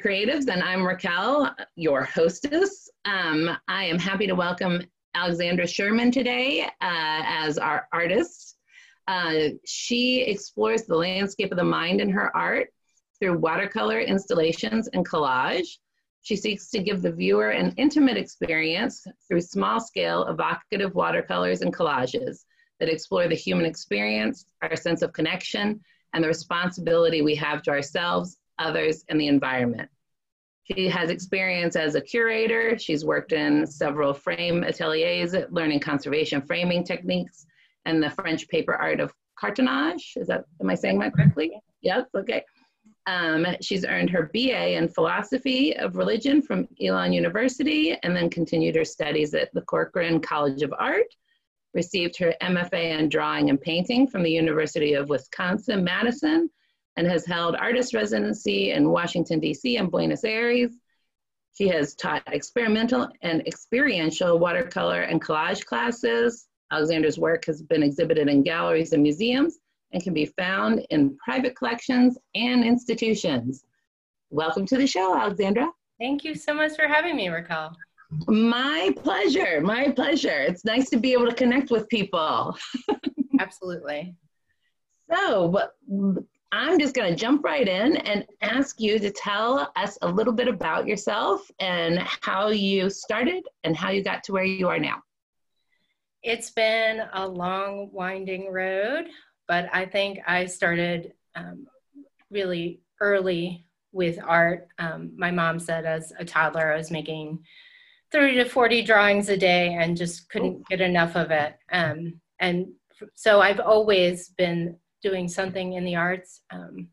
Creatives, and I'm Raquel, your hostess. Um, I am happy to welcome Alexandra Sherman today uh, as our artist. Uh, she explores the landscape of the mind in her art through watercolor installations and collage. She seeks to give the viewer an intimate experience through small scale evocative watercolors and collages that explore the human experience, our sense of connection, and the responsibility we have to ourselves, others, and the environment. She has experience as a curator. She's worked in several frame ateliers, learning conservation framing techniques and the French paper art of cartonnage. Is that, am I saying that correctly? Yes, okay. Um, she's earned her BA in philosophy of religion from Elon University and then continued her studies at the Corcoran College of Art received her MFA in drawing and painting from the University of Wisconsin-Madison and has held artist residency in Washington, DC and Buenos Aires. She has taught experimental and experiential watercolor and collage classes. Alexandra's work has been exhibited in galleries and museums and can be found in private collections and institutions. Welcome to the show, Alexandra. Thank you so much for having me, Raquel. My pleasure. My pleasure. It's nice to be able to connect with people. Absolutely. So, I'm just going to jump right in and ask you to tell us a little bit about yourself and how you started and how you got to where you are now. It's been a long, winding road, but I think I started um, really early with art. Um, my mom said as a toddler, I was making 30 to 40 drawings a day and just couldn't get enough of it. Um, and so I've always been doing something in the arts um,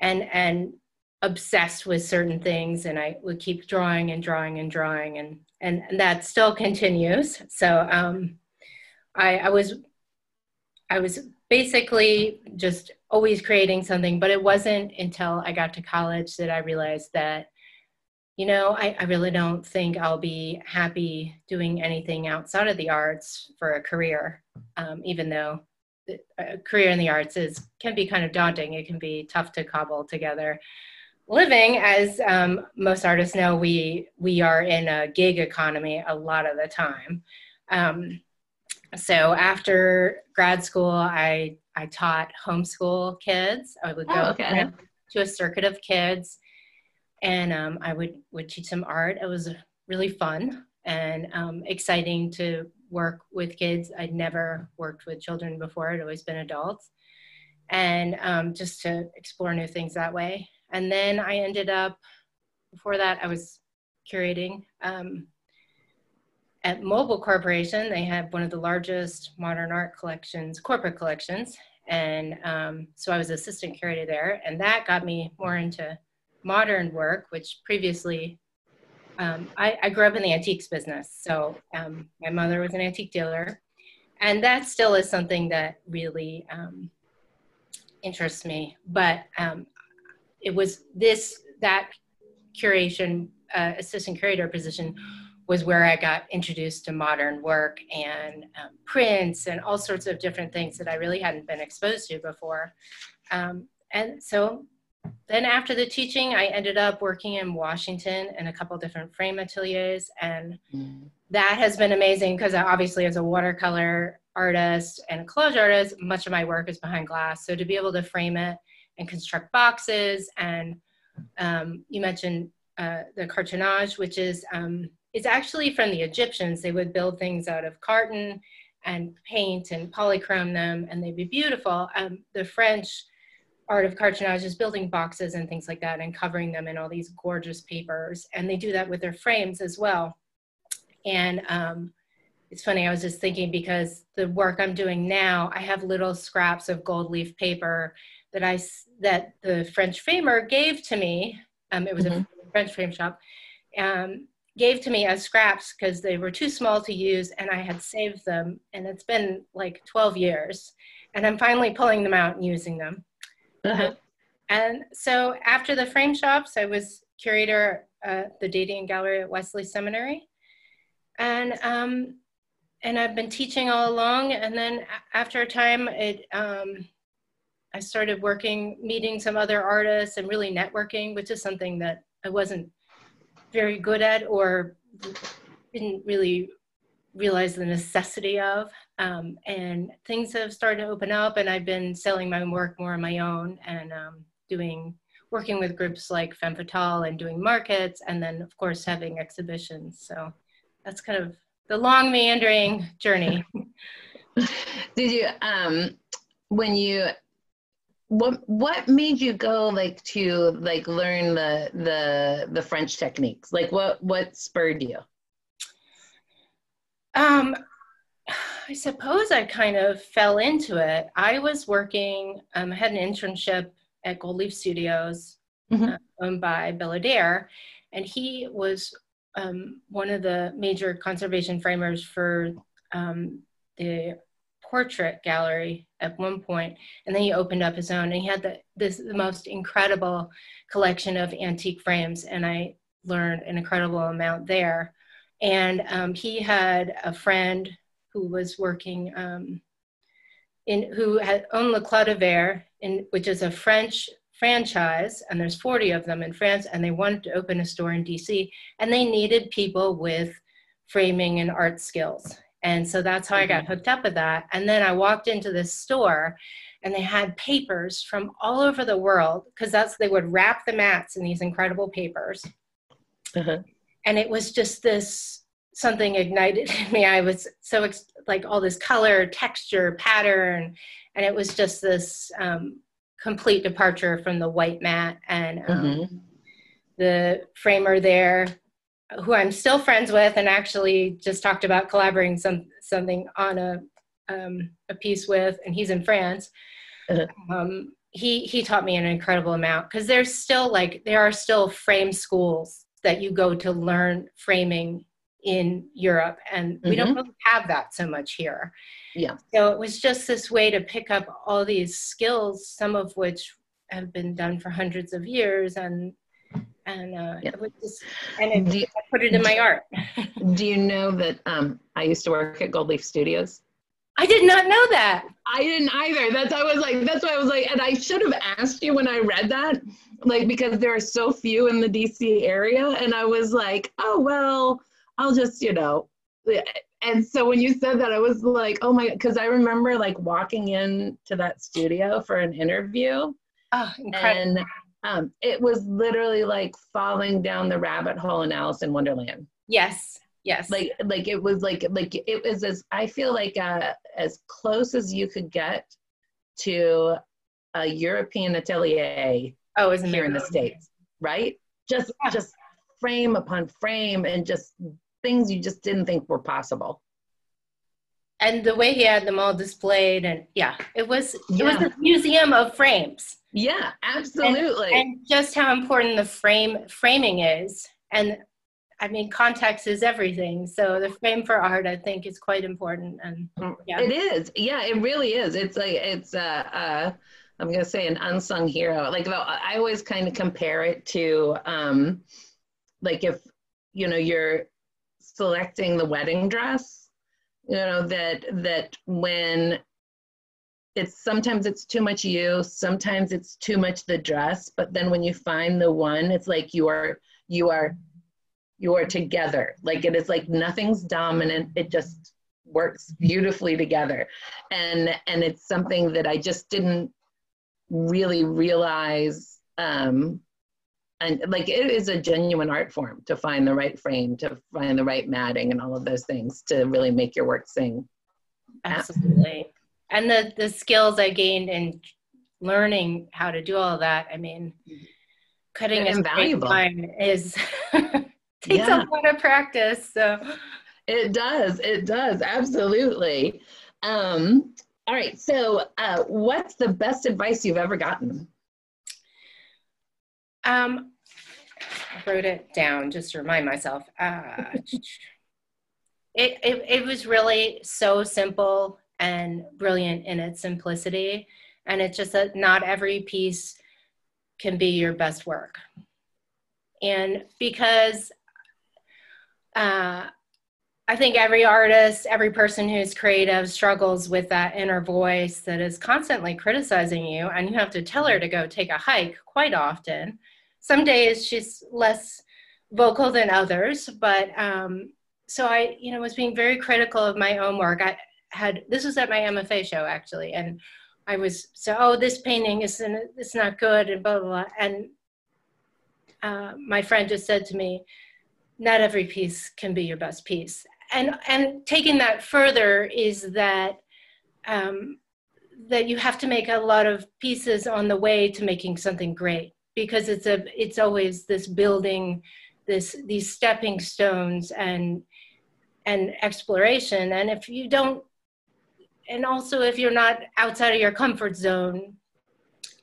and, and obsessed with certain things. And I would keep drawing and drawing and drawing and, and, and that still continues. So um, I, I was, I was basically just always creating something, but it wasn't until I got to college that I realized that you know, I, I really don't think I'll be happy doing anything outside of the arts for a career, um, even though a career in the arts is can be kind of daunting. It can be tough to cobble together. Living, as um, most artists know, we we are in a gig economy a lot of the time. Um, so after grad school, I I taught homeschool kids. I would go oh, okay. to a circuit of kids and um, I would would teach them art. It was really fun and um, exciting to work with kids. I'd never worked with children before; I'd always been adults, and um, just to explore new things that way. And then I ended up before that I was curating. Um, at Mobil Corporation, they have one of the largest modern art collections, corporate collections, and um, so I was assistant curator there, and that got me more into modern work, which previously um, I, I, grew up in the antiques business. So um, my mother was an antique dealer. And that still is something that really um, interests me. But um, it was this, that curation, uh, assistant curator position was where I got introduced to modern work and um, prints and all sorts of different things that I really hadn't been exposed to before. Um, and so then after the teaching, I ended up working in Washington in a couple different frame ateliers, and mm. that has been amazing because obviously, as a watercolor artist and a collage artist, much of my work is behind glass. So to be able to frame it and construct boxes, and um, you mentioned uh, the cartonnage, which is um, it's actually from the Egyptians. They would build things out of carton and paint and polychrome them, and they'd be beautiful. Um, the French art of cartonnage is building boxes and things like that and covering them in all these gorgeous papers. And they do that with their frames as well. And um, it's funny, I was just thinking because the work I'm doing now, I have little scraps of gold leaf paper that I that the French framer gave to me. Um, it was mm-hmm. a French frame shop. Um, gave to me as scraps because they were too small to use and I had saved them and it's been like 12 years and I'm finally pulling them out and using them. Uh-huh. And so after the frame shops, I was curator at the Dadian Gallery at Wesley Seminary. And, um, and I've been teaching all along. And then after a time, it, um, I started working, meeting some other artists and really networking, which is something that I wasn't very good at or didn't really realize the necessity of. Um, and things have started to open up, and I've been selling my work more on my own and um, doing working with groups like Femme Fatale and doing markets, and then of course having exhibitions. So that's kind of the long meandering journey. Did you um when you what what made you go like to like learn the the the French techniques? Like what what spurred you? Um I suppose I kind of fell into it. I was working, um, I had an internship at Gold Leaf Studios, mm-hmm. uh, owned by Bill Adair, and he was um, one of the major conservation framers for um, the portrait gallery at one point, and then he opened up his own. And he had the, this the most incredible collection of antique frames, and I learned an incredible amount there. And um, he had a friend who was working um, in who had owned Le Clos de Verre, in, which is a French franchise, and there's 40 of them in France, and they wanted to open a store in DC, and they needed people with framing and art skills. And so that's how I got mm-hmm. hooked up with that. And then I walked into this store and they had papers from all over the world because that's they would wrap the mats in these incredible papers. Uh-huh. And it was just this something ignited in me. I was so ex- like all this color, texture, pattern, and it was just this um, complete departure from the white mat and um, mm-hmm. the framer there who i'm still friends with and actually just talked about collaborating some something on a um, a piece with and he's in france uh-huh. um, he he taught me an incredible amount because there's still like there are still frame schools that you go to learn framing in Europe, and we mm-hmm. don't really have that so much here. Yeah. So it was just this way to pick up all these skills, some of which have been done for hundreds of years, and and uh, yeah. it just, and it, you, I put it in my art. do you know that um, I used to work at Gold Leaf Studios? I did not know that. I didn't either. That's I was like, that's why I was like, and I should have asked you when I read that, like because there are so few in the DC area, and I was like, oh well, I'll just, you know, and so when you said that, I was like, oh my, because I remember like walking in to that studio for an interview. Oh, incredible. And um, it was literally like falling down the rabbit hole in Alice in Wonderland. Yes. Yes. Like, like it was like, like it was as, I feel like uh, as close as you could get to a European atelier oh, isn't here in the States, right? Just, yeah. just frame upon frame and just things you just didn't think were possible. And the way he had them all displayed, and yeah, it was it was a museum of frames. Yeah, absolutely. And, and just how important the frame framing is, and I mean, context is everything. So the frame for art, I think, is quite important. And yeah, it is. Yeah, it really is. It's like it's uh, uh I'm gonna say an unsung hero. Like I always kind of compare it to um, like if you know you're selecting the wedding dress you know that that when it's sometimes it's too much you sometimes it's too much the dress but then when you find the one it's like you are you are you are together. Like it is like nothing's dominant it just works beautifully together. And and it's something that i just didn't really realize um and like it is a genuine art form to find the right frame to find the right matting and all of those things to really make your work sing. Absolutely. And the the skills i gained in learning how to do all that i mean cutting a straight line is takes yeah. a lot of practice so. It does it does absolutely. Um all right so uh, what's the best advice you've ever gotten um, I wrote it down just to remind myself. Uh, it, it, it was really so simple and brilliant in its simplicity. And it's just that not every piece can be your best work. And because uh, I think every artist, every person who's creative struggles with that inner voice that is constantly criticizing you, and you have to tell her to go take a hike quite often. Some days she's less vocal than others, but um, so I, you know, was being very critical of my own work. I had this was at my MFA show actually, and I was so oh this painting isn't it's not good and blah blah, blah. and uh, my friend just said to me, not every piece can be your best piece, and and taking that further is that um, that you have to make a lot of pieces on the way to making something great because it's a it's always this building this these stepping stones and and exploration and if you don't and also if you're not outside of your comfort zone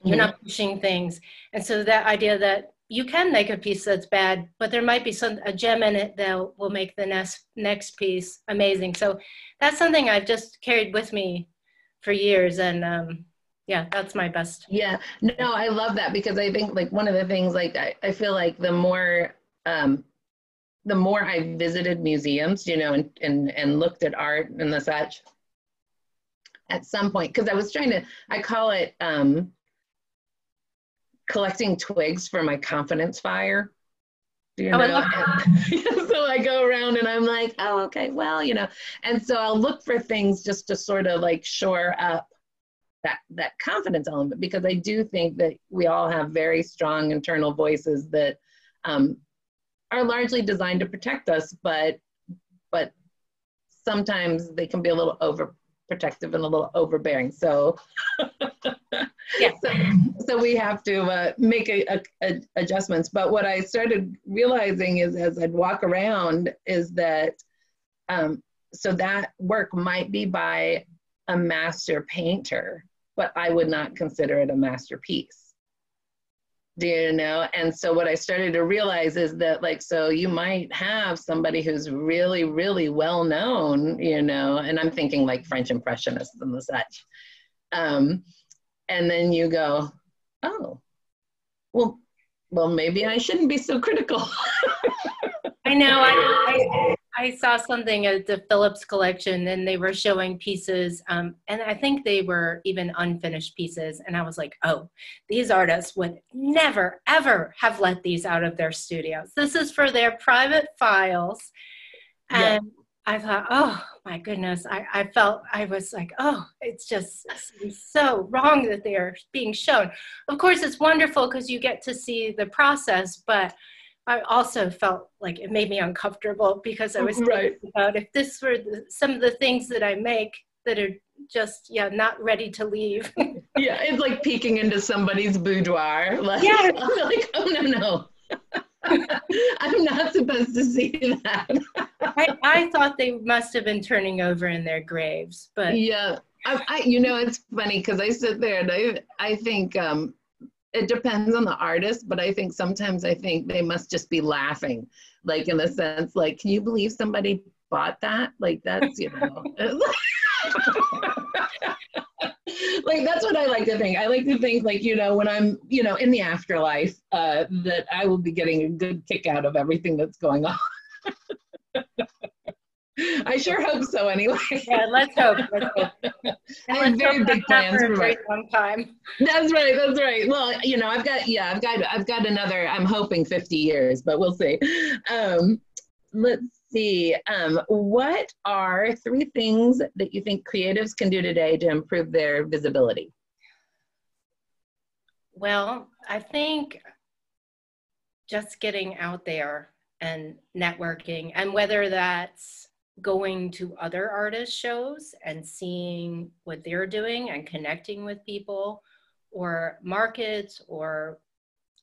you're mm-hmm. not pushing things and so that idea that you can make a piece that's bad, but there might be some a gem in it that will make the next next piece amazing. So that's something I've just carried with me for years, and um, yeah, that's my best. Yeah, no, I love that because I think like one of the things like I, I feel like the more um, the more I visited museums, you know, and and and looked at art and the such. At some point, because I was trying to, I call it um, collecting twigs for my confidence fire. You oh, know? I so I go around and I'm like, oh, okay, well, you know, and so I'll look for things just to sort of like shore up that that confidence element because I do think that we all have very strong internal voices that um, are largely designed to protect us, but but sometimes they can be a little overprotective and a little overbearing. So yeah. So, so, we have to uh, make a, a, a adjustments. But what I started realizing is as I'd walk around is that um, so that work might be by a master painter, but I would not consider it a masterpiece. Do you know? And so what I started to realize is that like so you might have somebody who's really, really well known, you know, and I'm thinking like French impressionists and such. Um, and then you go, oh, well, well, maybe I shouldn't be so critical. I know. I, I, I, saw something at the Phillips collection, and they were showing pieces, um, and I think they were even unfinished pieces. And I was like, oh, these artists would never, ever have let these out of their studios. This is for their private files. And yeah. I thought, oh my goodness, I, I felt I was like, oh, it's just so wrong that they are being shown. Of course, it's wonderful because you get to see the process, but I also felt like it made me uncomfortable because I was right. thinking about if this were the, some of the things that I make that are just yeah not ready to leave. yeah, it's like peeking into somebody's boudoir. Like, yeah, like oh no no. I'm not supposed to see that. I, I thought they must have been turning over in their graves, but yeah, I, I you know it's funny because I sit there and I I think um, it depends on the artist, but I think sometimes I think they must just be laughing, like in the sense like, can you believe somebody bought that? Like that's you know. like that's what I like to think. I like to think like you know when I'm you know in the afterlife uh, that I will be getting a good kick out of everything that's going on. I sure hope so. Anyway. Yeah, let's hope. Let's hope. I have very big plans for a long time. That's right. That's right. Well, you know, I've got yeah, I've got I've got another. I'm hoping 50 years, but we'll see. Um, let's see. Um, what are three things that you think creatives can do today to improve their visibility? Well, I think just getting out there and networking, and whether that's going to other artist shows and seeing what they're doing and connecting with people, or markets, or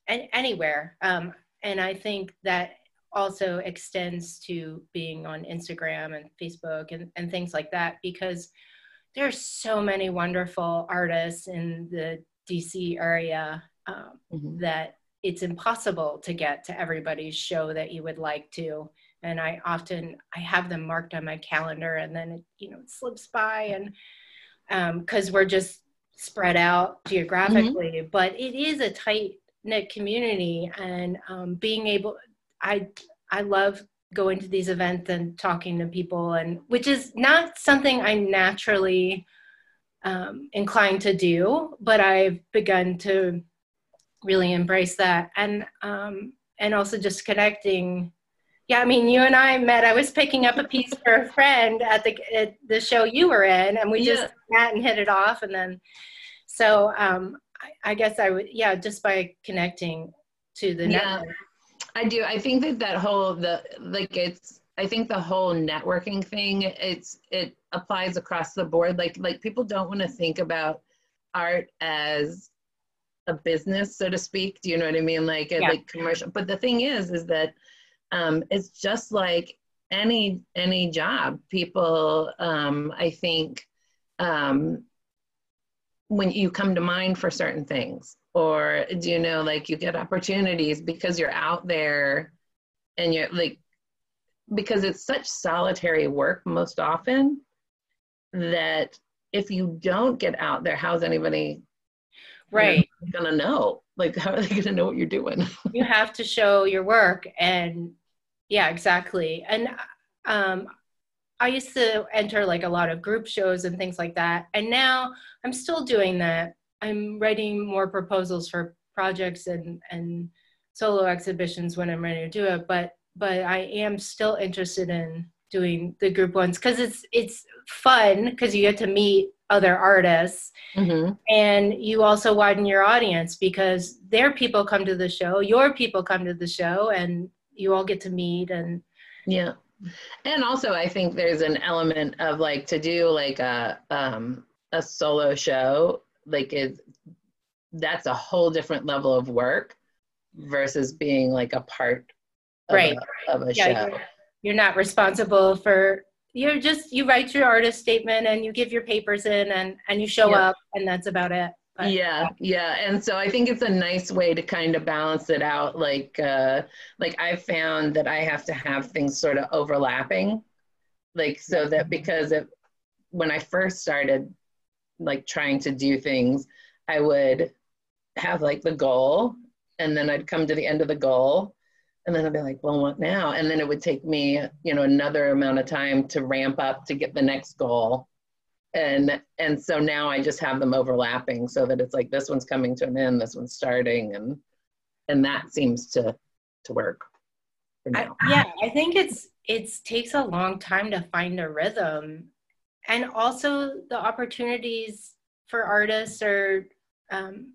and anywhere. Um, and I think that also extends to being on Instagram and Facebook and, and things like that because there's so many wonderful artists in the DC area um, mm-hmm. that it's impossible to get to everybody's show that you would like to and i often i have them marked on my calendar and then it you know it slips by and because um, we're just spread out geographically mm-hmm. but it is a tight knit community and um, being able I I love going to these events and talking to people and which is not something i'm naturally um, inclined to do but i've begun to really embrace that and um, and also just connecting yeah i mean you and i met i was picking up a piece for a friend at the at the show you were in and we yeah. just met and hit it off and then so um, I, I, guess i would yeah just by connecting to the yeah. network I do. I think that that whole the like it's I think the whole networking thing it's it applies across the board. Like like people don't want to think about art as a business, so to speak. Do you know what I mean? Like a, yeah. like commercial. But the thing is, is that um, it's just like any any job. People, um, I think, um, when you come to mind for certain things or do you know like you get opportunities because you're out there and you're like because it's such solitary work most often that if you don't get out there how's anybody right. gonna know? Like how are they gonna know what you're doing? You have to show your work and yeah exactly and um I used to enter like a lot of group shows and things like that. And now I'm still doing that. I'm writing more proposals for projects and, and solo exhibitions when I'm ready to do it. But but I am still interested in doing the group ones because it's it's fun because you get to meet other artists mm-hmm. and you also widen your audience because their people come to the show your people come to the show and you all get to meet and yeah. And also i think there's an element of like to do like a um a solo show like is that's a whole different level of work versus being like a part of right. a, of a yeah, show. you're, you're not responsible for you're just you write your artist statement and you give your papers in and and you show up and that's about it but, yeah, yeah, and so I think it's a nice way to kind of balance it out. Like, uh, like I found that I have to have things sort of overlapping, like so that because it, when I first started, like trying to do things, I would have like the goal, and then I'd come to the end of the goal, and then I'd be like, well, what now? And then it would take me, you know, another amount of time to ramp up to get the next goal and and so now i just have them overlapping so that it's like this one's coming to an end this one's starting and and that seems to to work I, yeah i think it's it takes a long time to find a rhythm. And also the opportunities for artists are um,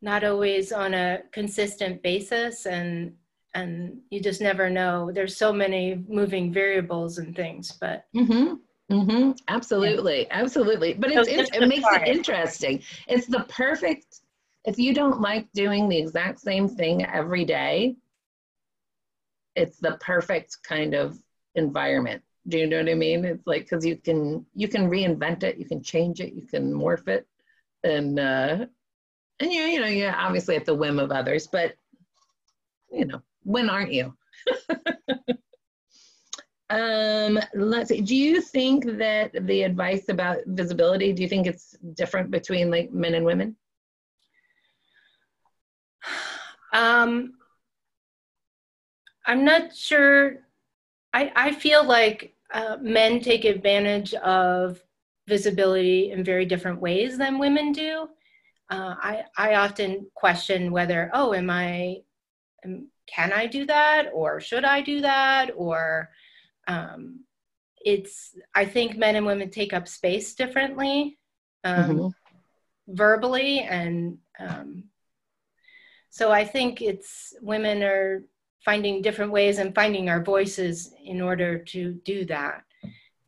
not always on a consistent basis and and you just never know. There's so many moving variables and things but mm-hmm. Mm-hmm. Absolutely, yeah. absolutely. But it's, it's it makes part. it interesting. It's the perfect. If you don't like doing the exact same thing every day, it's the perfect kind of environment. Do you know what I mean? It's like because you can you can reinvent it, you can change it, you can morph it, and uh, and you you know you're obviously at the whim of others, but you know when aren't you? Um, let's see. Do you think that the advice about visibility, do you think it's different between like men and women? Um, I'm not sure. I, I feel like uh, men take advantage of visibility in very different ways than women do. Uh, I, I often question whether, oh, am I, am, can I do that? Or should I do that? Or, um, it's i think men and women take up space differently um, mm-hmm. verbally and um, so i think it's women are finding different ways and finding our voices in order to do that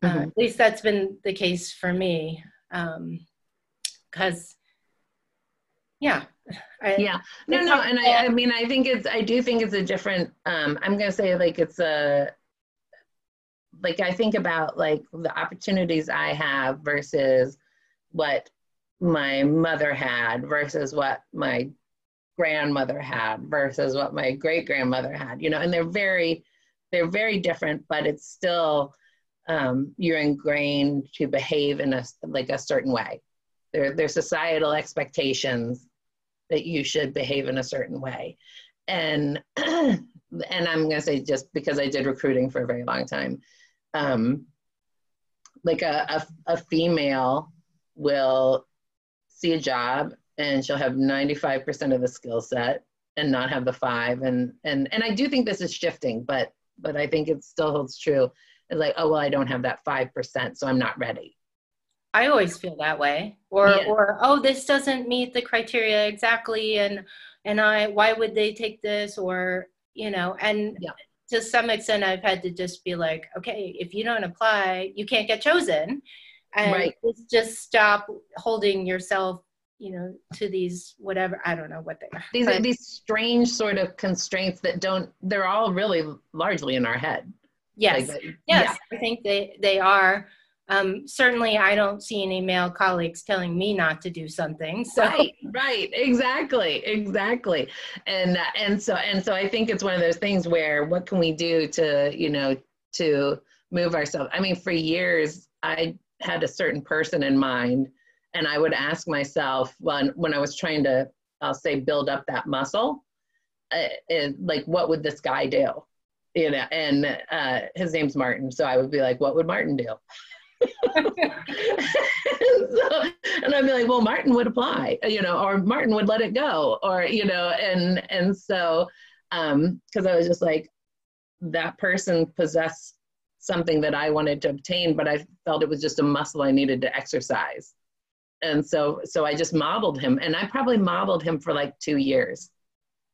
uh, mm-hmm. uh, at least that's been the case for me because um, yeah I, yeah no no and I, I mean i think it's i do think it's a different um i'm gonna say like it's a like I think about like the opportunities I have versus what my mother had versus what my grandmother had versus what my great grandmother had you know and they're very they're very different but it's still um, you're ingrained to behave in a like a certain way. There there's societal expectations that you should behave in a certain way. And and I'm gonna say just because I did recruiting for a very long time, um, like a, a, a female will see a job and she'll have 95% of the skill set and not have the five. And and and I do think this is shifting but but I think it still holds true. It's like oh well I don't have that 5% so I'm not ready. I always feel that way. Or yeah. or oh this doesn't meet the criteria exactly and and I why would they take this? Or you know and yeah. To some extent I've had to just be like okay if you don't apply you can't get chosen. And right. just stop holding yourself you know to these whatever i don't know what they are. These are these strange sort of constraints that don't they're all really largely in our head. Yes. Like, yes yeah. i think they they are um, certainly i don't see any male colleagues telling me not to do something so right right exactly exactly and and so and so i think it's one of those things where what can we do to you know to move ourselves i mean for years i had a certain person in mind and I would ask myself when when I was trying to I'll say build up that muscle, uh, like what would this guy do? You know, and uh, his name's Martin, so I would be like, what would Martin do? So, and I'd be like, well, Martin would apply, you know, or Martin would let it go, or you know, and and so because um, I was just like, that person possessed something that I wanted to obtain, but I felt it was just a muscle I needed to exercise. And so so i just modeled him and i probably modeled him for like two years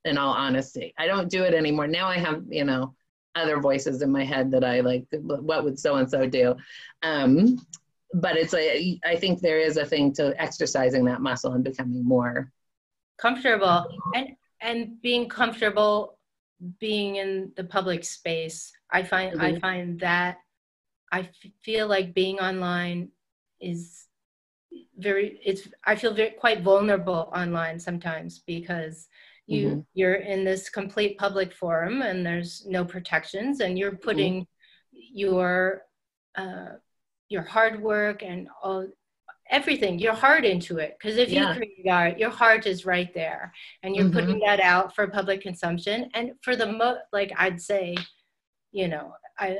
in all honesty. I don't do it anymore. Now i have you know other voices in my head that i like what would so and so do? Um, but it's a i think there is a thing to exercising that muscle and becoming more comfortable. And and being comfortable being in the public space. I find mm-hmm. i find that I feel like being online is very it's i feel very quite vulnerable online sometimes because you mm-hmm. you're in this complete public forum and there's no protections and you're mm-hmm. putting mm-hmm. your uh, your hard work and all everything your heart into it because if yeah. you create art your heart is right there and you're mm-hmm. putting that out for public consumption and for the mo like i'd say you know i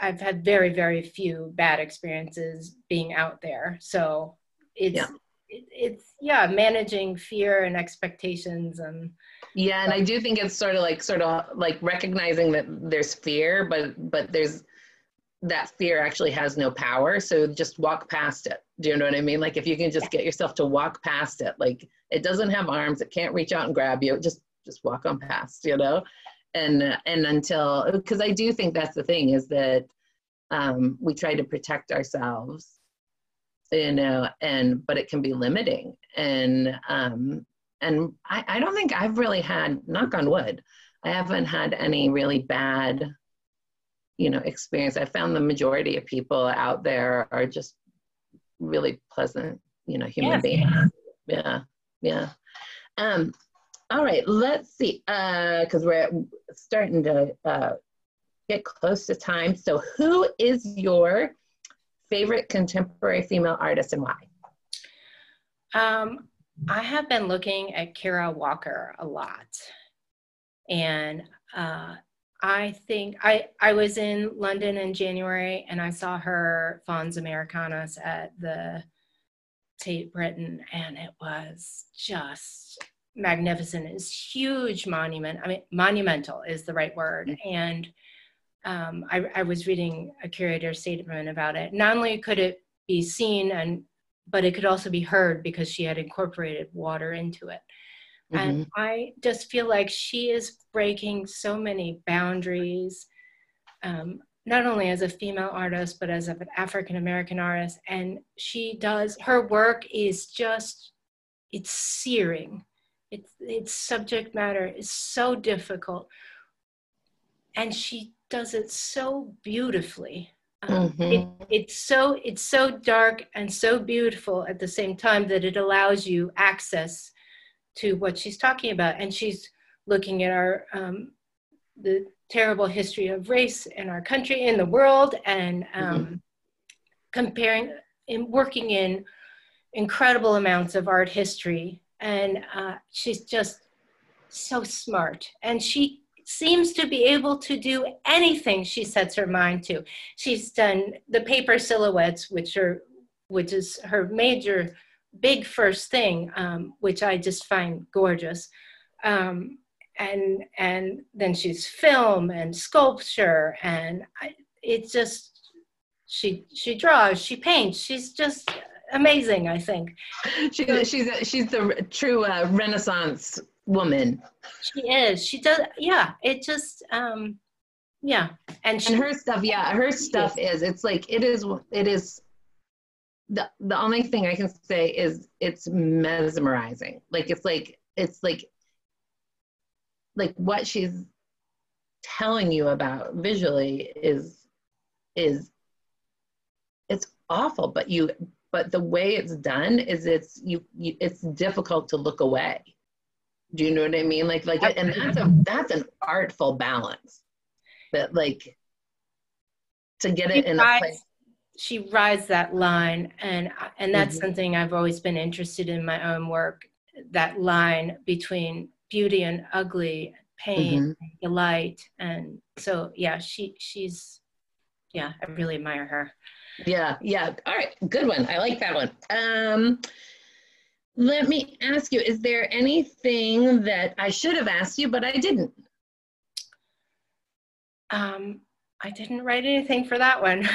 i've had very very few bad experiences being out there so it's yeah. It, it's yeah managing fear and expectations and yeah and i do think it's sort of like sort of like recognizing that there's fear but but there's that fear actually has no power. So just walk past it. Do you know what i mean? Like if you can just get yourself to walk past it like it doesn't have arms it can't reach out and grab you. Just just walk on past you know? And and until because i do think that's the thing is that um, we try to protect ourselves you know and but it can be limiting. And um and I, I don't think i've really had knock on wood i haven't had any really bad you know experience. I found the majority of people out there are just really pleasant you know human yes. beings. Yeah. Yeah. Um all right let's see uh because we're starting to uh get close to time. So who is your favorite contemporary female artist and why? Um, I have been looking at Kara Walker a lot. And uh, I think I, I was in London in January and I saw her Fons Americanus at the Tate Britain, and it was just magnificent. It's huge monument. I mean, monumental is the right word. Mm-hmm. And um, I, I, was reading a curator's statement about it. Not only could it be seen and but it could also be heard because she had incorporated water into it. Mm-hmm. And I just feel like she is breaking so many boundaries, um, not only as a female artist, but as an African American artist. And she does, her work is just, it's searing. It's, its subject matter is so difficult. And she does it so beautifully. Um, mm-hmm. it, it's so it's so dark and so beautiful at the same time that it allows you access to what she's talking about, and she's looking at our um, the terrible history of race in our country, in the world, and um, mm-hmm. comparing and working in incredible amounts of art history. And uh, she's just so smart, and she seems to be able to do anything she sets her mind to. She's done the paper silhouettes, which are which is her major big first thing, um, which I just find gorgeous. Um, and and then she's film and sculpture, and I, it's just she she draws, she paints. She's just amazing. I think she, she's she's the true uh, Renaissance woman. She is. She does. Yeah. It just. um yeah and, she, and her stuff yeah her stuff is it's like it is it is the the only thing I can say is it's mesmerizing. Like it's like it's like like what she's telling you about visually is is it's awful but you but the way it's done is it's you, you it's difficult to look away do you know what i mean? Like like and that's a that's an artful balance that like to get it in a place she rides that line and and that's mm-hmm. something i've always been interested in my own work that line between beauty and ugly pain mm-hmm. delight and so yeah she she's yeah i really admire her. Yeah yeah. All right good one. I like that one. Um let me ask you is there anything that i should have asked you but i didn't um I didn't write anything for that one.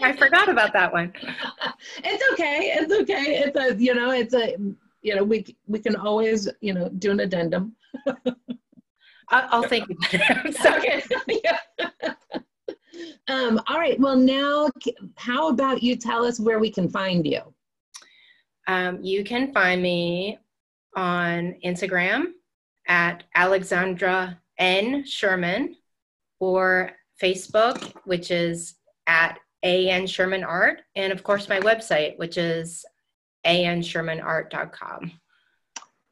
I forgot about that one. It's okay. It's okay. It's a you know it's a you know we we can always you know do an addendum. I'll, I'll think about it. okay. um, all right. Well, now how about you tell us where we can find you? Um, you can find me on Instagram at Alexandra N Sherman or Facebook, which is at AN Sherman Art, and of course my website, which is anshermanart.com.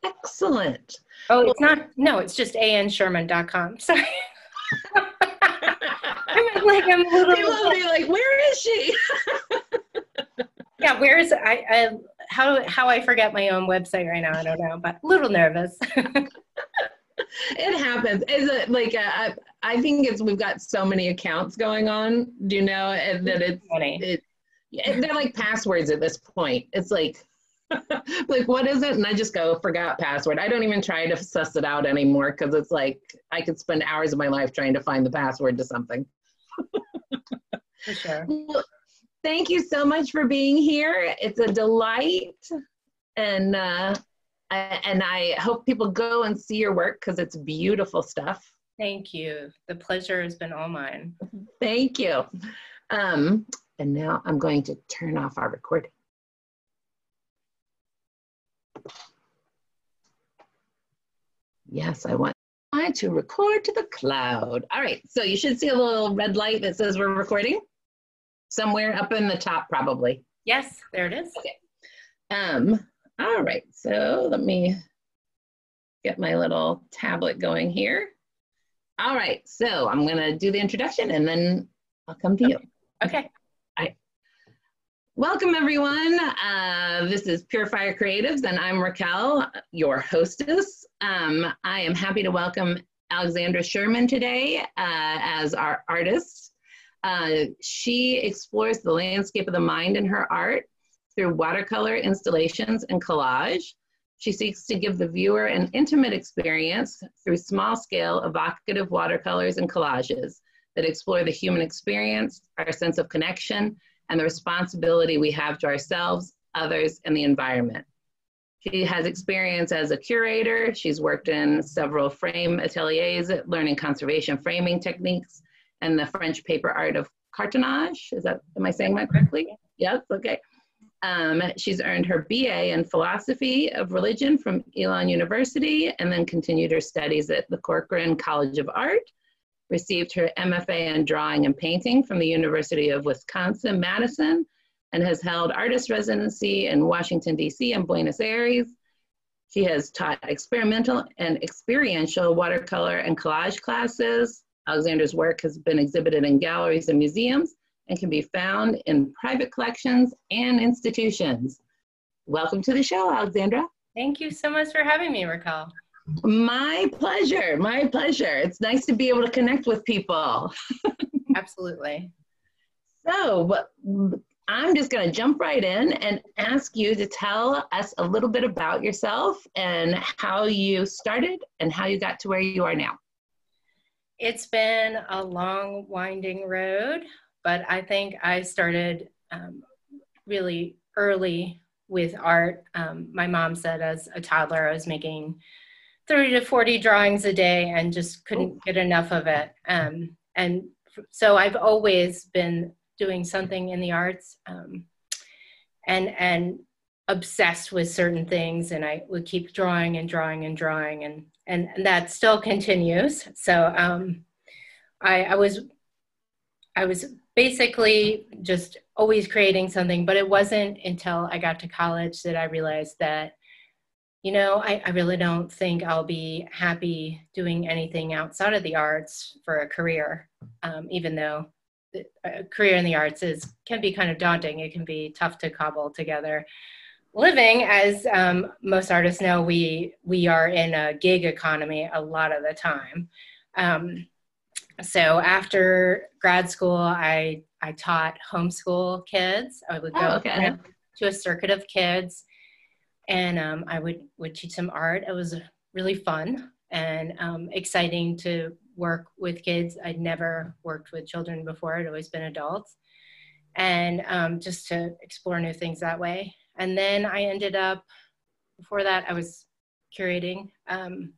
Excellent. Oh, it's not, no, it's just ansherman.com. Sorry. I'm like, I'm a little. People be like, where is she? yeah, where is I, I? How how I forget my own website right now? I don't know, but a little nervous it happens. Is it like uh, a, I think it's we've got so many accounts going on. Do you know and that it's funny. It, they're like passwords at this point. It's like like what is it? And I just go forgot password. I don't even try to suss it out anymore because it's like I could spend hours of my life trying to find the password to something. for sure. Well, thank you so much for being here. It's a delight. And uh, and I hope people go and see your work because it's beautiful stuff. Thank you. The pleasure has been all mine. Thank you. Um, and now I'm going to turn off our recording. Yes, I want to record to the cloud. All right, so you should see a little red light that says we're recording somewhere up in the top, probably. Yes, there it is. Okay. Um, all right, so let me get my little tablet going here. All right, so I'm gonna do the introduction and then I'll come to you. Okay. All right. Welcome everyone. Uh, this is Pure Fire Creatives and I'm Raquel, your hostess. Um, I am happy to welcome Alexandra Sherman today uh, as our artist. Uh, she explores the landscape of the mind in her art through watercolor installations and collage. She seeks to give the viewer an intimate experience through small scale evocative watercolors and collages that explore the human experience, our sense of connection, and the responsibility we have to ourselves, others, and the environment. She has experience as a curator. She's worked in several frame ateliers, learning conservation framing techniques and the French paper art of cartonnage. Is that, am I saying that correctly? Yes, okay. Um, she's earned her BA in philosophy of religion from Elon University and then continued her studies at the Corcoran College of Art. Received her MFA in drawing and painting from the University of Wisconsin Madison and has held artist residency in Washington, D.C. and Buenos Aires. She has taught experimental and experiential watercolor and collage classes. Alexandra's work has been exhibited in galleries and museums and can be found in private collections and institutions. Welcome to the show, Alexandra. Thank you so much for having me, Raquel. My pleasure. My pleasure. It's nice to be able to connect with people. Absolutely. So, I'm just going to jump right in and ask you to tell us a little bit about yourself and how you started and how you got to where you are now. It's been a long, winding road, but I think I started um, really early with art. Um, my mom said as a toddler, I was making 30 to 40 drawings a day and just couldn't oh. get enough of it. Um, and so I've always been doing something in the arts um, and, and obsessed with certain things. And I would keep drawing and drawing and drawing and, and, that still continues. So um, I, I was, I was basically just always creating something, but it wasn't until I got to college that I realized that you know, I, I really don't think I'll be happy doing anything outside of the arts for a career, um, even though a career in the arts is can be kind of daunting. It can be tough to cobble together. Living, as um, most artists know, we we are in a gig economy a lot of the time. Um, so after grad school, I I taught homeschool kids. I would go oh, okay. to a circuit of kids and um, I would would teach them art. It was really fun and um, exciting to work with kids. I'd never worked with children before; I'd always been adults, and um, just to explore new things that way. And then I ended up before that I was curating um,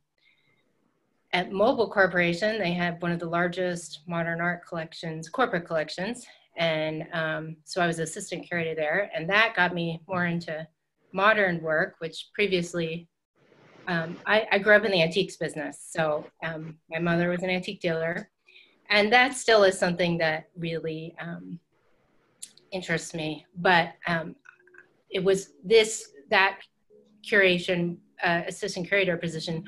at Mobil Corporation. They had one of the largest modern art collections, corporate collections, and um, so I was assistant curator there, and that got me more into modern work, which previously um, I, I, grew up in the antiques business. So um, my mother was an antique dealer. And that still is something that really um, interests me. But um, it was this, that curation, uh, assistant curator position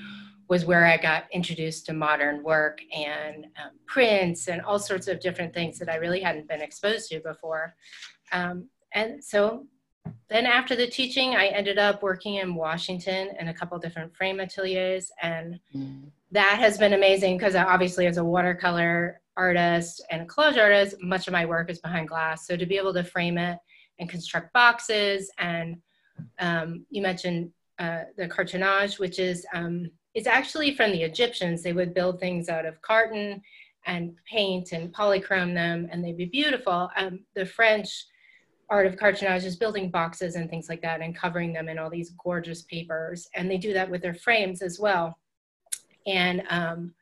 was where I got introduced to modern work and um, prints and all sorts of different things that I really hadn't been exposed to before. Um, and so then after the teaching, I ended up working in Washington in a couple different frame ateliers, and mm. that has been amazing because obviously as a watercolor artist and a collage artist, much of my work is behind glass. So to be able to frame it and construct boxes, and um, you mentioned uh, the cartonnage, which is um, it's actually from the Egyptians. They would build things out of carton and paint and polychrome them, and they'd be beautiful. Um, the French art of cartonnage is building boxes and things like that and covering them in all these gorgeous papers. And they do that with their frames as well. And um,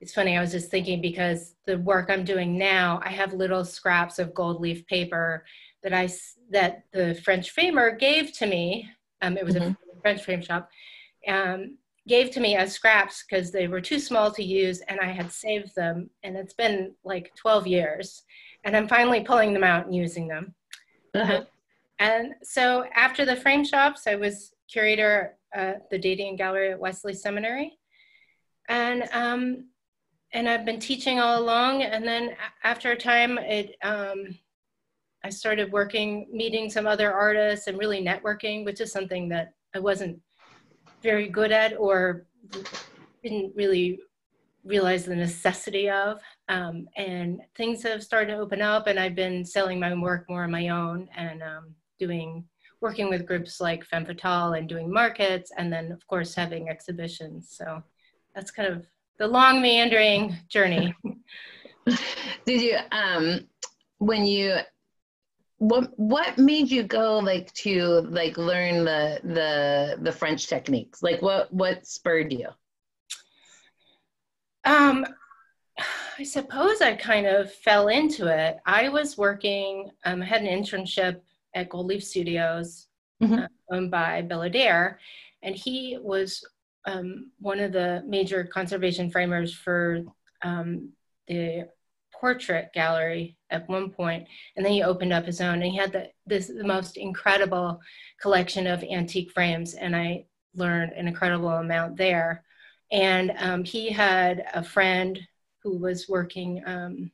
it's funny, I was just thinking because the work I'm doing now, I have little scraps of gold leaf paper that I that the French framer gave to me. Um, it was mm-hmm. a French frame shop. Um, gave to me as scraps because they were too small to use and I had saved them and it's been like 12 years and I'm finally pulling them out and using them. Uh-huh. And so after the frame shops, I was curator at the Dadian Gallery at Wesley Seminary. And, um, and I've been teaching all along. And then after a time, it, um, I started working, meeting some other artists and really networking, which is something that I wasn't very good at or didn't really realize the necessity of. Um, and things have started to open up, and I've been selling my work more on my own and um, doing working with groups like Femme Fatale and doing markets, and then of course having exhibitions. So that's kind of the long meandering journey. Did you um, when you what what made you go like to like learn the the the French techniques? Like what what spurred you? Um, I suppose I kind of fell into it. I was working, um, I had an internship at Gold Leaf Studios, mm-hmm. uh, owned by Bill Adair, and he was um, one of the major conservation framers for um, the portrait gallery at one point, and then he opened up his own, and he had the, this the most incredible collection of antique frames, and I learned an incredible amount there. And um, he had a friend who was working um,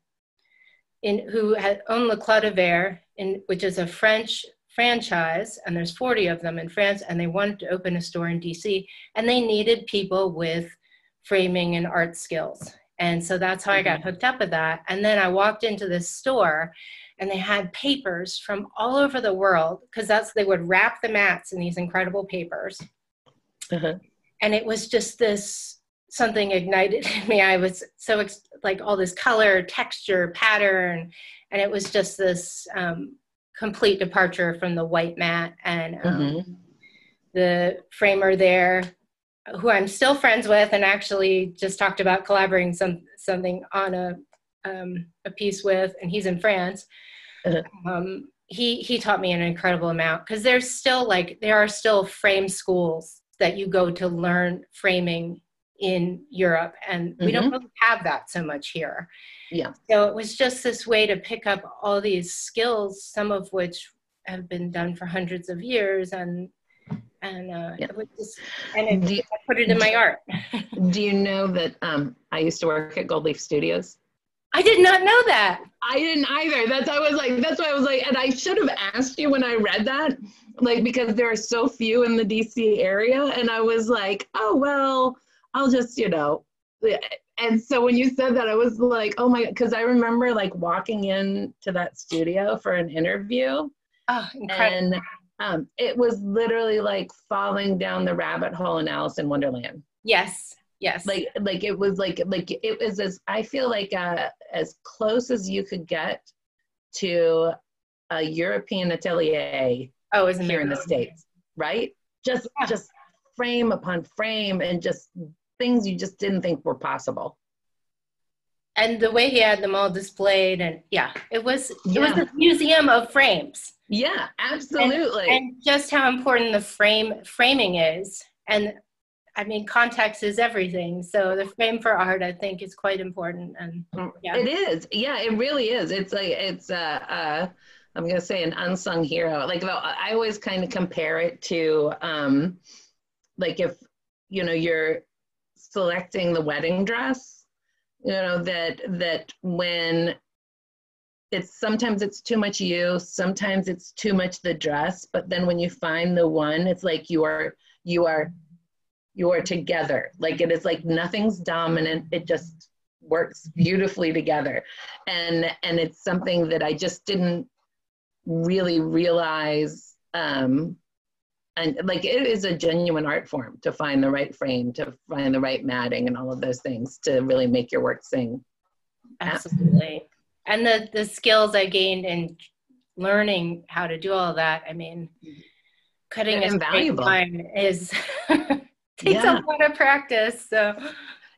in, who had owned Le Verre, in, which is a French franchise, and there's 40 of them in France, and they wanted to open a store in DC, and they needed people with framing and art skills. And so that's how I got mm-hmm. hooked up with that. And then I walked into this store and they had papers from all over the world because that's they would wrap the mats in these incredible papers. Uh-huh. And it was just this something ignited in me. I was so like all this color, texture, pattern, and it was just this um, complete departure from the white mat. And um, mm-hmm. the framer there who I'm still friends with and actually just talked about collaborating some something on a um, a piece with, and he's in France. Uh-huh. Um, he he taught me an incredible amount because there's still like there are still frame schools that you go to learn framing in Europe, and we mm-hmm. don't really have that so much here. Yeah. So it was just this way to pick up all these skills, some of which have been done for hundreds of years, and and uh, yeah. it just, and it, you, I put it in my art. do you know that um, I used to work at Gold Leaf Studios? I did not know that. I didn't either. That's I was like, that's why I was like, and I should have asked you when I read that, like because there are so few in the DC area, and I was like, oh well, I'll just you know. And so when you said that, I was like, oh my, because I remember like walking in to that studio for an interview. Oh, incredible. And um, it was literally like falling down the rabbit hole in Alice in Wonderland. Yes, yes. Like, like it was like, like it was as I feel like uh, as close as you could get to a European atelier. Oh, isn't here in the states, right? Just, yeah. just frame upon frame, and just things you just didn't think were possible and the way he had them all displayed and yeah it was it was a museum of frames. Yeah absolutely. And, and, just how important the frame framing is. And i mean context is everything. So the frame for art i think is quite important and yeah. it is. Yeah it really is. It's like it's uh, uh i'm gonna say an unsung hero. Like i always kind of compare it to um like if you know you're selecting the wedding dress you know that that when it's sometimes it's too much you sometimes it's too much the dress but then when you find the one it's like you are you are you are together. Like it is like nothing's dominant it just works beautifully together. And and it's something that i just didn't really realize um and like it is a genuine art form to find the right frame to find the right matting and all of those things to really make your work sing. Absolutely. And the the skills i gained in learning how to do all that i mean cutting a straight line is takes yeah. a lot of practice so.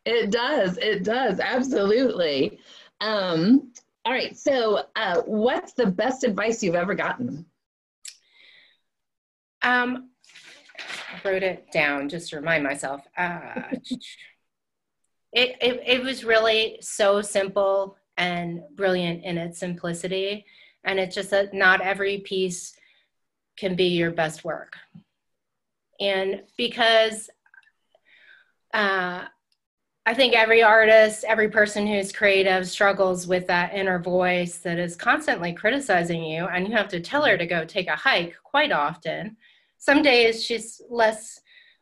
It does. It does. Absolutely. Um all right. So uh, what's the best advice you've ever gotten um, I wrote it down just to remind myself. Uh, it, it, it was really so simple and brilliant in its simplicity. And it's just that not every piece can be your best work. And because uh, I think every artist, every person who's creative struggles with that inner voice that is constantly criticizing you, and you have to tell her to go take a hike quite often some days she's less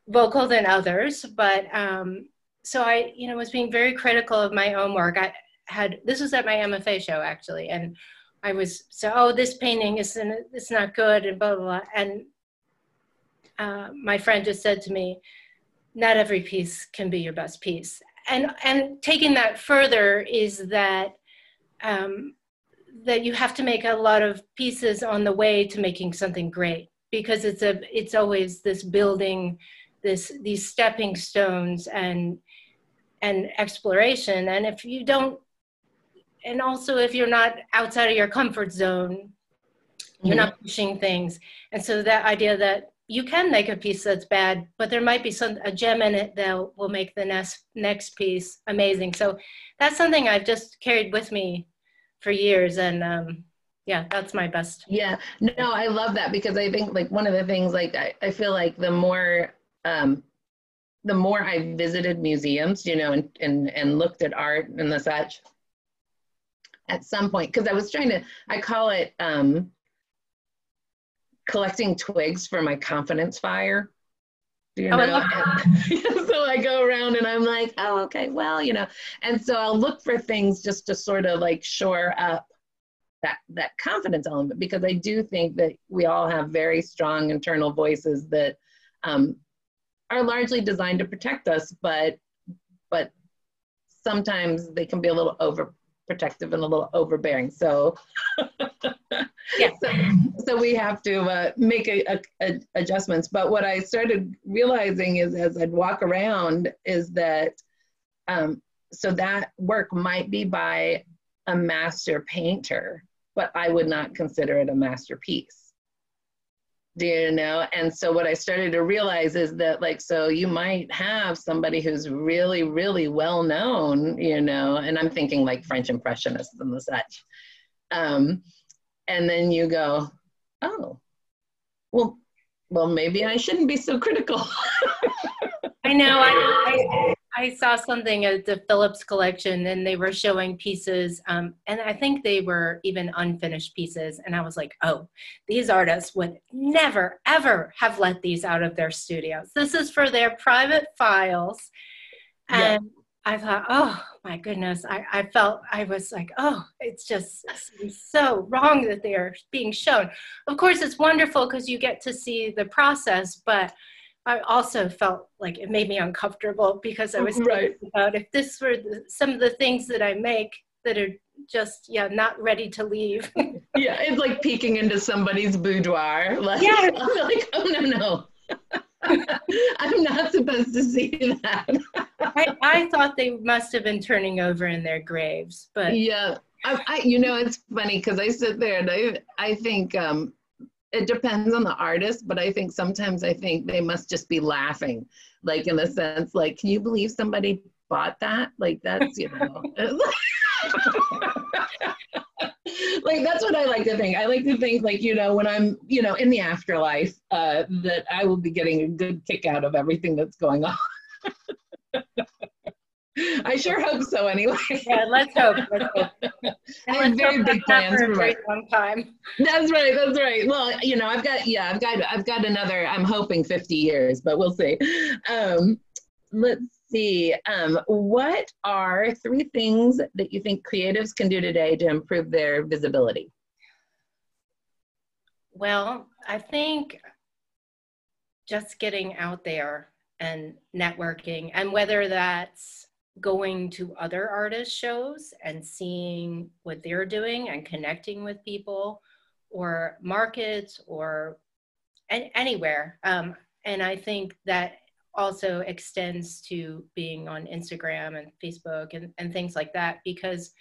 vocal than others, but um, so I, you know, was being very critical of my own work. I had this was at my MFA show actually, and I was so oh this painting isn't it's not good and blah blah, blah. and uh, my friend just said to me, not every piece can be your best piece, and and taking that further is that. Um, that you have to make a lot of pieces on the way to making something great because it's a it's always this building this these stepping stones and and exploration. And if you don't and also if you're not outside of your comfort zone you're mm-hmm. not pushing things. And so that idea that you can make a piece that's bad but there might be some a gem in it that will make the next next piece amazing. So that's something i've just carried with me for years. And um, yeah that's my best yeah no i love that because i think like one of the things like i, I feel like the more um the more i visited museums you know and and, and looked at art and the such at some point because i was trying to i call it um collecting twigs for my confidence fire. Do you oh, know? I so I go around and I'm like, oh, okay, well, you know, and so I'll look for things just to sort of like shore up that that confidence element because I do think that we all have very strong internal voices that um, are largely designed to protect us, but but sometimes they can be a little overprotective and a little overbearing. So, yeah. so, so, we have to uh, make a, a, a adjustments. But what I started realizing is as I'd walk around is that um, so that work might be by a master painter, but I would not consider it a masterpiece. Do you know? And so what i started to realize is that like so you might have somebody who's really really well known you know and i'm thinking like french impressionists and the such. Um, and then you go oh well well maybe i shouldn't be so critical. I know I, I I saw something at the Phillips collection and they were showing pieces, um, and I think they were even unfinished pieces. And I was like, oh, these artists would never, ever have let these out of their studios. This is for their private files. And yeah. I thought, oh my goodness, I, I felt, I was like, oh, it's just so wrong that they are being shown. Of course, it's wonderful because you get to see the process, but I also felt like it made me uncomfortable because I was right. thinking about if this were the, some of the things that I make that are just yeah not ready to leave. yeah, it's like peeking into somebody's boudoir. Like, yeah, I'm like oh no no. I'm not supposed to see that. I, I thought they must have been turning over in their graves, but yeah, I, I you know it's funny because I sit there and I I think um, it depends on the artist, but I think sometimes I think they must just be laughing, like in the sense, like, can you believe somebody bought that? Like that's you know. like that's what I like to think. I like to think like you know when I'm you know in the afterlife uh, that I will be getting a good kick out of everything that's going on. I sure hope so. Anyway. Yeah, let's hope. Let's hope. I have very big plans for a very long time. That's right. That's right. Well, you know, I've got yeah, I've got I've got another. I'm hoping 50 years, but we'll see. Um, let's see. Um, what are three things that you think creatives can do today to improve their visibility? Well, I think just getting out there and networking, and whether that's going to other artist shows and seeing what they're doing and connecting with people or markets or anywhere. Um, and I think that also extends to being on Instagram and Facebook and, and things like that because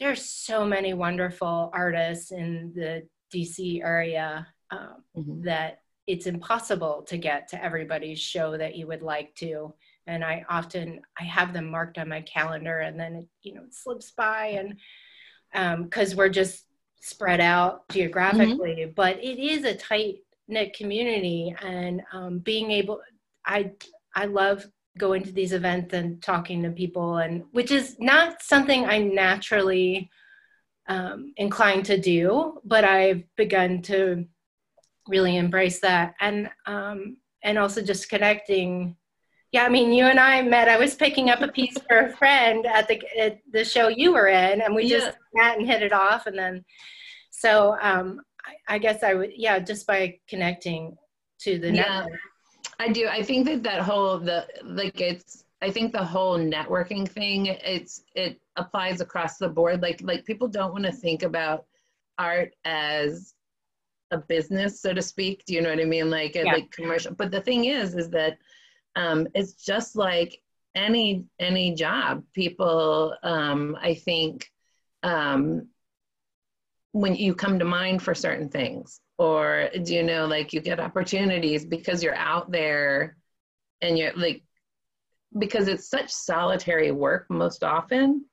there's so many wonderful artists in the DC area um, mm-hmm. that it's impossible to get to everybody's show that you would like to and I often I have them marked on my calendar, and then it, you know it slips by, and because um, we're just spread out geographically, mm-hmm. but it is a tight knit community, and um, being able, I I love going to these events and talking to people, and which is not something I naturally um, inclined to do, but I've begun to really embrace that, and um, and also just connecting yeah, I mean, you and I met. I was picking up a piece for a friend at the at the show you were in, and we yeah. just met and hit it off. And then, so um, I, I, guess I would, yeah, just by connecting to the yeah, network. I do. I think that that whole the like it's. I think the whole networking thing. It's it applies across the board. Like like people don't want to think about art as a business, so to speak. Do you know what I mean? Like yeah. like commercial. But the thing is, is that um, it's just like any any job. People, um, I think, um, when you come to mind for certain things, or do you know, like you get opportunities because you're out there, and you're like, because it's such solitary work most often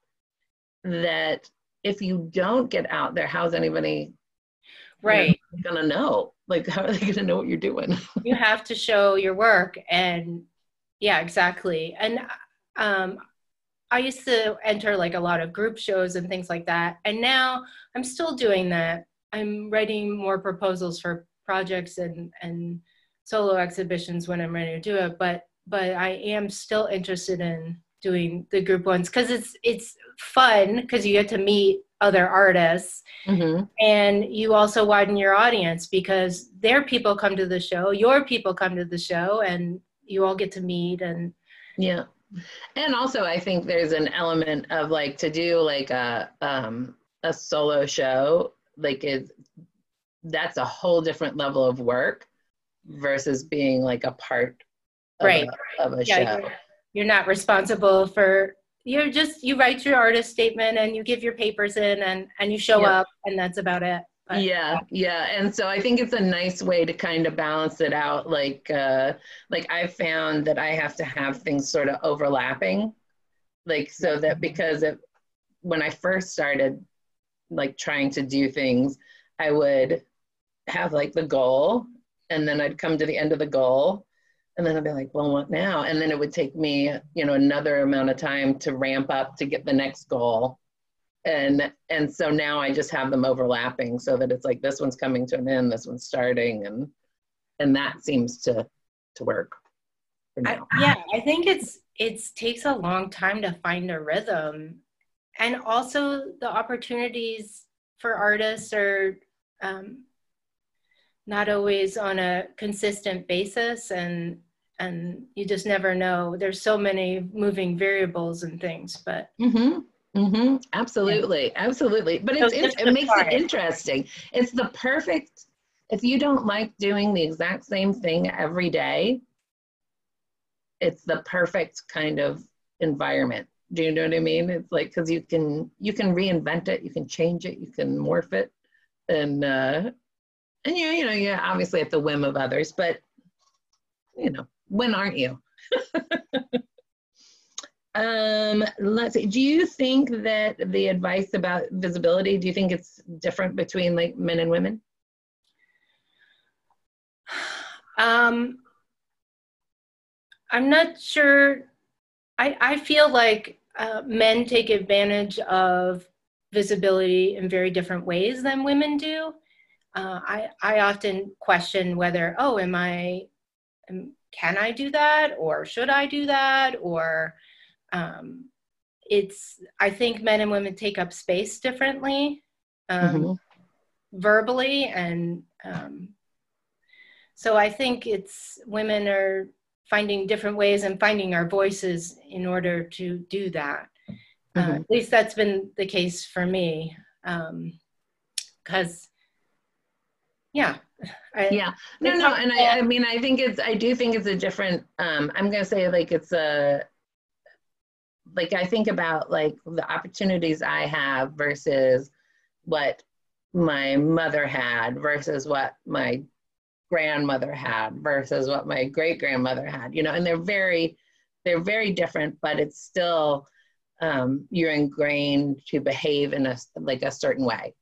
that if you don't get out there, how's anybody right. gonna know? Like how are they gonna know what you're doing? You have to show your work and yeah, exactly. And um, I used to enter like a lot of group shows and things like that. And now I'm still doing that. I'm writing more proposals for projects and and solo exhibitions when I'm ready to do it. But but I am still interested in doing the group ones because it's it's fun because you get to meet other artists mm-hmm. and you also widen your audience because their people come to the show your people come to the show and you all get to meet and yeah. And also i think there's an element of like to do like a um a solo show like is that's a whole different level of work versus being like a part of right. a, of a yeah, show. you're, you're not responsible for you're just you write your artist statement and you give your papers in and and you show up and that's about it yeah yeah and so i think it's a nice way to kind of balance it out like uh like i found that i have to have things sort of overlapping like so that because it when i first started like trying to do things i would have like the goal and then i'd come to the end of the goal and then I'd be like, well, what now? And then it would take me, you know, another amount of time to ramp up to get the next goal. And and so now I just have them overlapping so that it's like this one's coming to an end, this one's starting, and and that seems to to work. I, yeah, I think it's it takes a long time to find a rhythm, and also the opportunities for artists are um, not always on a consistent basis and and you just never know there's so many moving variables and things but mm-hmm. Mm-hmm. absolutely yeah. absolutely. But it's, it's it makes it interesting. It's the perfect if you don't like doing the exact same thing every day it's the perfect kind of environment. Do you know what i mean? It's like because you can you can reinvent it you can change it you can morph it and uh and you you know you're obviously at the whim of others but you know when aren't you um let's see do you think that the advice about visibility do you think it's different between like men and women um i'm not sure i i feel like uh, men take advantage of visibility in very different ways than women do uh, I, I often question whether, oh, am I, am, can I do that? Or should I do that? Or um, it's, I think men and women take up space differently um, mm-hmm. verbally. And um, so I think it's women are finding different ways and finding our voices in order to do that. Uh, mm-hmm. Uh, at least that's been the case for me. Because um, yeah I, yeah no no and I, I mean i think it's i do think it's a different um i'm gonna say like it's a like i think about like the opportunities i have versus what my mother had versus what my grandmother had versus what my great grandmother had you know and they're very they're very different but it's still um, you're ingrained to behave in a like a certain way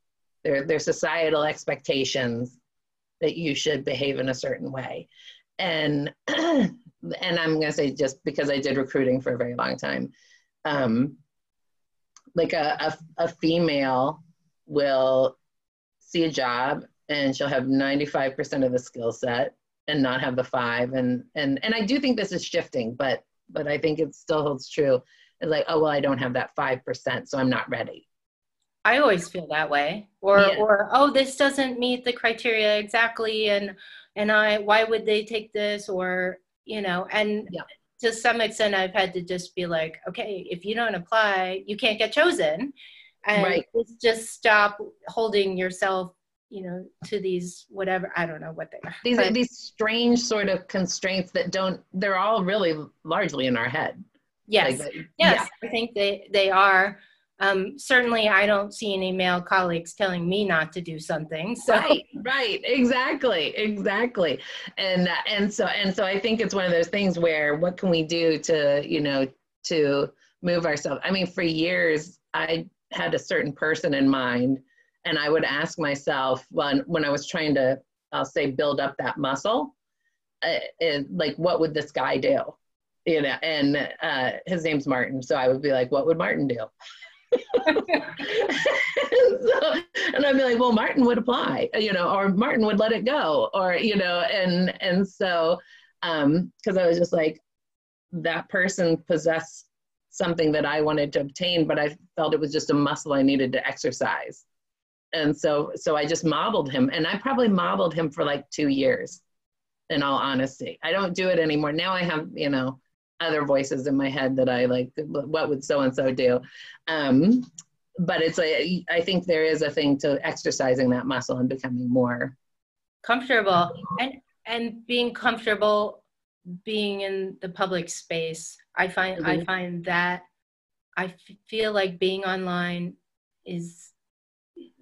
there, there's societal expectations that you should behave in a certain way. And and I'm gonna say just because I did recruiting for a very long time, um, like a, a, a female will see a job and she'll have 95% of the skill set and not have the five and and and I do think this is shifting, but but I think it still holds true. It's like, oh well, I don't have that five percent, so I'm not ready. I always feel that way. Or yeah. or oh this doesn't meet the criteria exactly and and I why would they take this or you know and yeah. To some extent I've had to just be like okay if you don't apply you can't get chosen and right. just stop holding yourself you know to these whatever I don't know what they are. These but, are these strange sort of constraints that don't they're all really largely in our head. Yes. Like, yes, yeah. I think they they are um, certainly I don't see any male colleagues telling me not to do something. So. Right, right, exactly, exactly, and and so and so I think it's one of those things where what can we do to you know to move ourselves? I mean, for years I had a certain person in mind, and I would ask myself when when I was trying to I'll say build up that muscle, uh, like what would this guy do? You know, and uh, his name's Martin, so I would be like, what would Martin do? And, so, and I'd be like, well, Martin would apply, you know, or Martin would let it go, or you know, and and so um, because I was just like, that person possessed something that I wanted to obtain, but I felt it was just a muscle I needed to exercise. And so so I just modeled him and I probably modeled him for like 2 years in all honesty. I don't do it anymore. Now I have, you know, other voices in my head that I like what would so and so do. Um but it's a I think there is a thing to exercising that muscle and becoming more comfortable and and being comfortable being in the public space i find mm-hmm. i find that I f- feel like being online is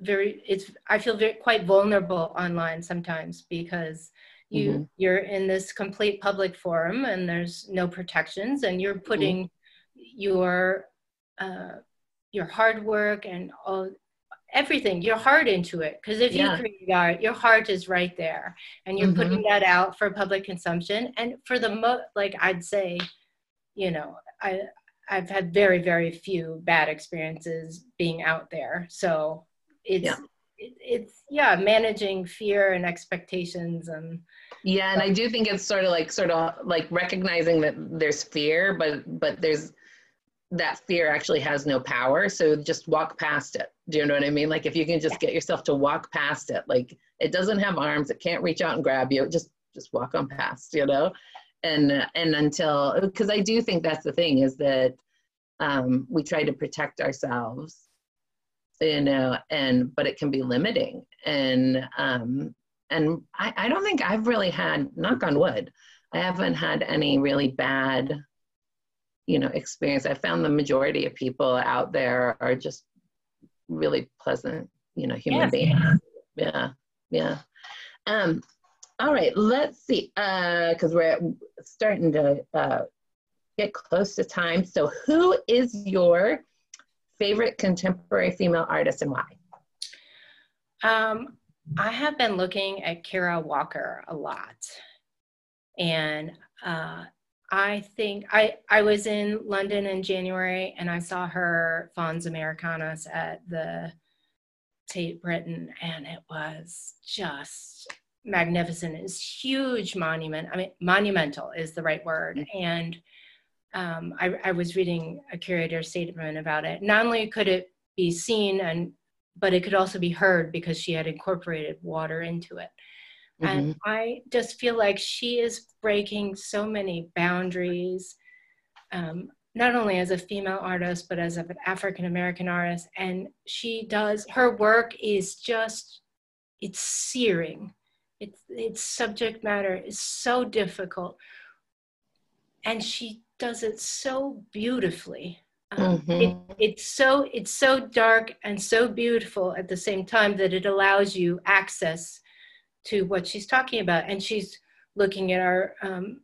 very it's i feel very quite vulnerable online sometimes because you mm-hmm. you're in this complete public forum and there's no protections and you're mm-hmm. putting mm-hmm. your uh, your hard work and all everything your heart into it because if yeah. you create art your heart is right there and you're mm-hmm. putting that out for public consumption and for the mo like i'd say you know i i've had very very few bad experiences being out there so it's yeah. It, it's yeah managing fear and expectations and yeah and i do think it's sort of like sort of like recognizing that there's fear but but there's that fear actually has no power. So just walk past it. Do you know what I mean? Like if you can just get yourself to walk past it, like it doesn't have arms, it can't reach out and grab you. Just just walk on past, you know? And and until because I do think that's the thing is that um, we try to protect ourselves, you know, and but it can be limiting. And um, and I, I don't think I've really had knock on wood, I haven't had any really bad you know experience. I found the majority of people out there are just really pleasant you know human yes. beings. Yeah. Yeah. Um all right let's see uh because we're starting to uh get close to time. So who is your favorite contemporary female artist and why um i have been looking at kara walker a lot and uh I think I, I was in London in January and I saw her Fons Americanus at the Tate Britain and it was just magnificent. It's huge monument. I mean, monumental is the right word. Mm-hmm. And um, I, I was reading a curator's statement about it. Not only could it be seen and but it could also be heard because she had incorporated water into it. Mm-hmm. And I just feel like she is breaking so many boundaries, um, not only as a female artist, but as an African American artist. And she does, her work is just, it's searing. It's, its subject matter is so difficult. And she does it so beautifully. Um, mm-hmm. it, it's so it's so dark and so beautiful at the same time that it allows you access to what she's talking about. And she's looking at our um,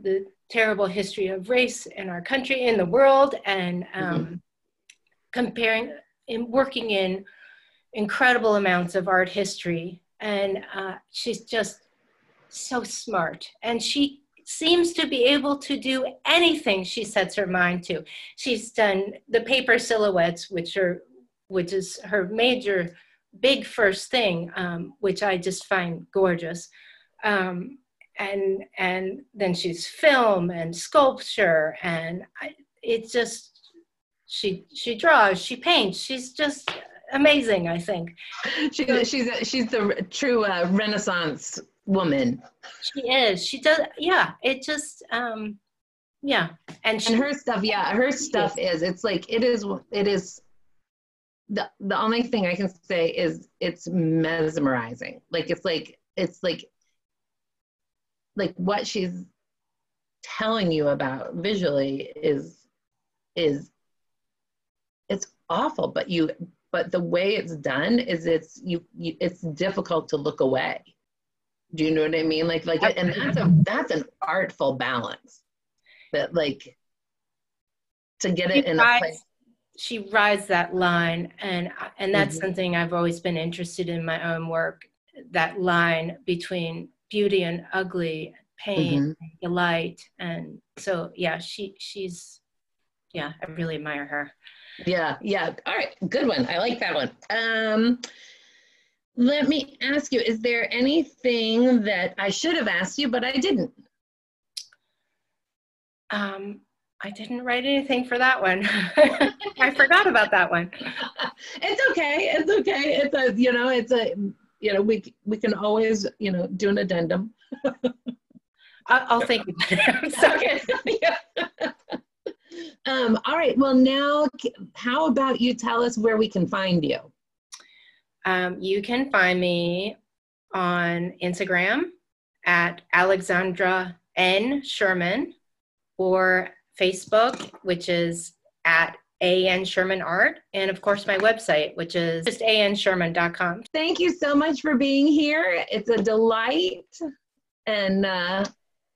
the terrible history of race in our country, in the world, and um, mm-hmm. comparing and working in incredible amounts of art history. And uh, she's just so smart. And she seems to be able to do anything she sets her mind to. She's done the paper silhouettes, which are which is her major big first thing, um, which I just find gorgeous. Um, and and then she's film and sculpture, and I, it's just she she draws, she paints. She's just amazing. I think she's she's she's the true uh, Renaissance woman. She is. She does. Yeah. It just. Um, yeah. And, she, and her stuff. Yeah, her stuff is. It's like it is. It is the the only thing I can say is it's mesmerizing. Like it's like it's like like what she's telling you about visually is is it's awful but you but the way it's done is it's you, you it's difficult to look away do you know what i mean like like and that's a that's an artful balance that like to get it in a place she rides that line and and that's mm-hmm. something i've always been interested in my own work that line between beauty and ugly pain mm-hmm. delight and so yeah she she's yeah i really admire her Yeah, yeah. All right, good one. I like that one. Um, let me ask you, is there anything that I should have asked you, but I didn't? Um, I didn't write anything for that one. I forgot about that one. it's okay. It's okay. It's a, you know, it's a, you know, we, we can always, you know, do an addendum. I'll, think about it. okay. um, all right. Well, now, how about you tell us where we can find you? Um, you can find me on Instagram at Alexandra N. Sherman or Facebook, which is at AN Sherman Art, and of course my website, which is just ansherman.com. Thank you so much for being here. It's a delight, and uh,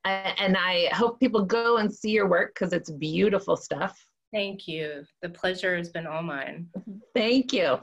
and I hope people go and see your work because it's beautiful stuff. Thank you. The pleasure has been all mine. Thank you.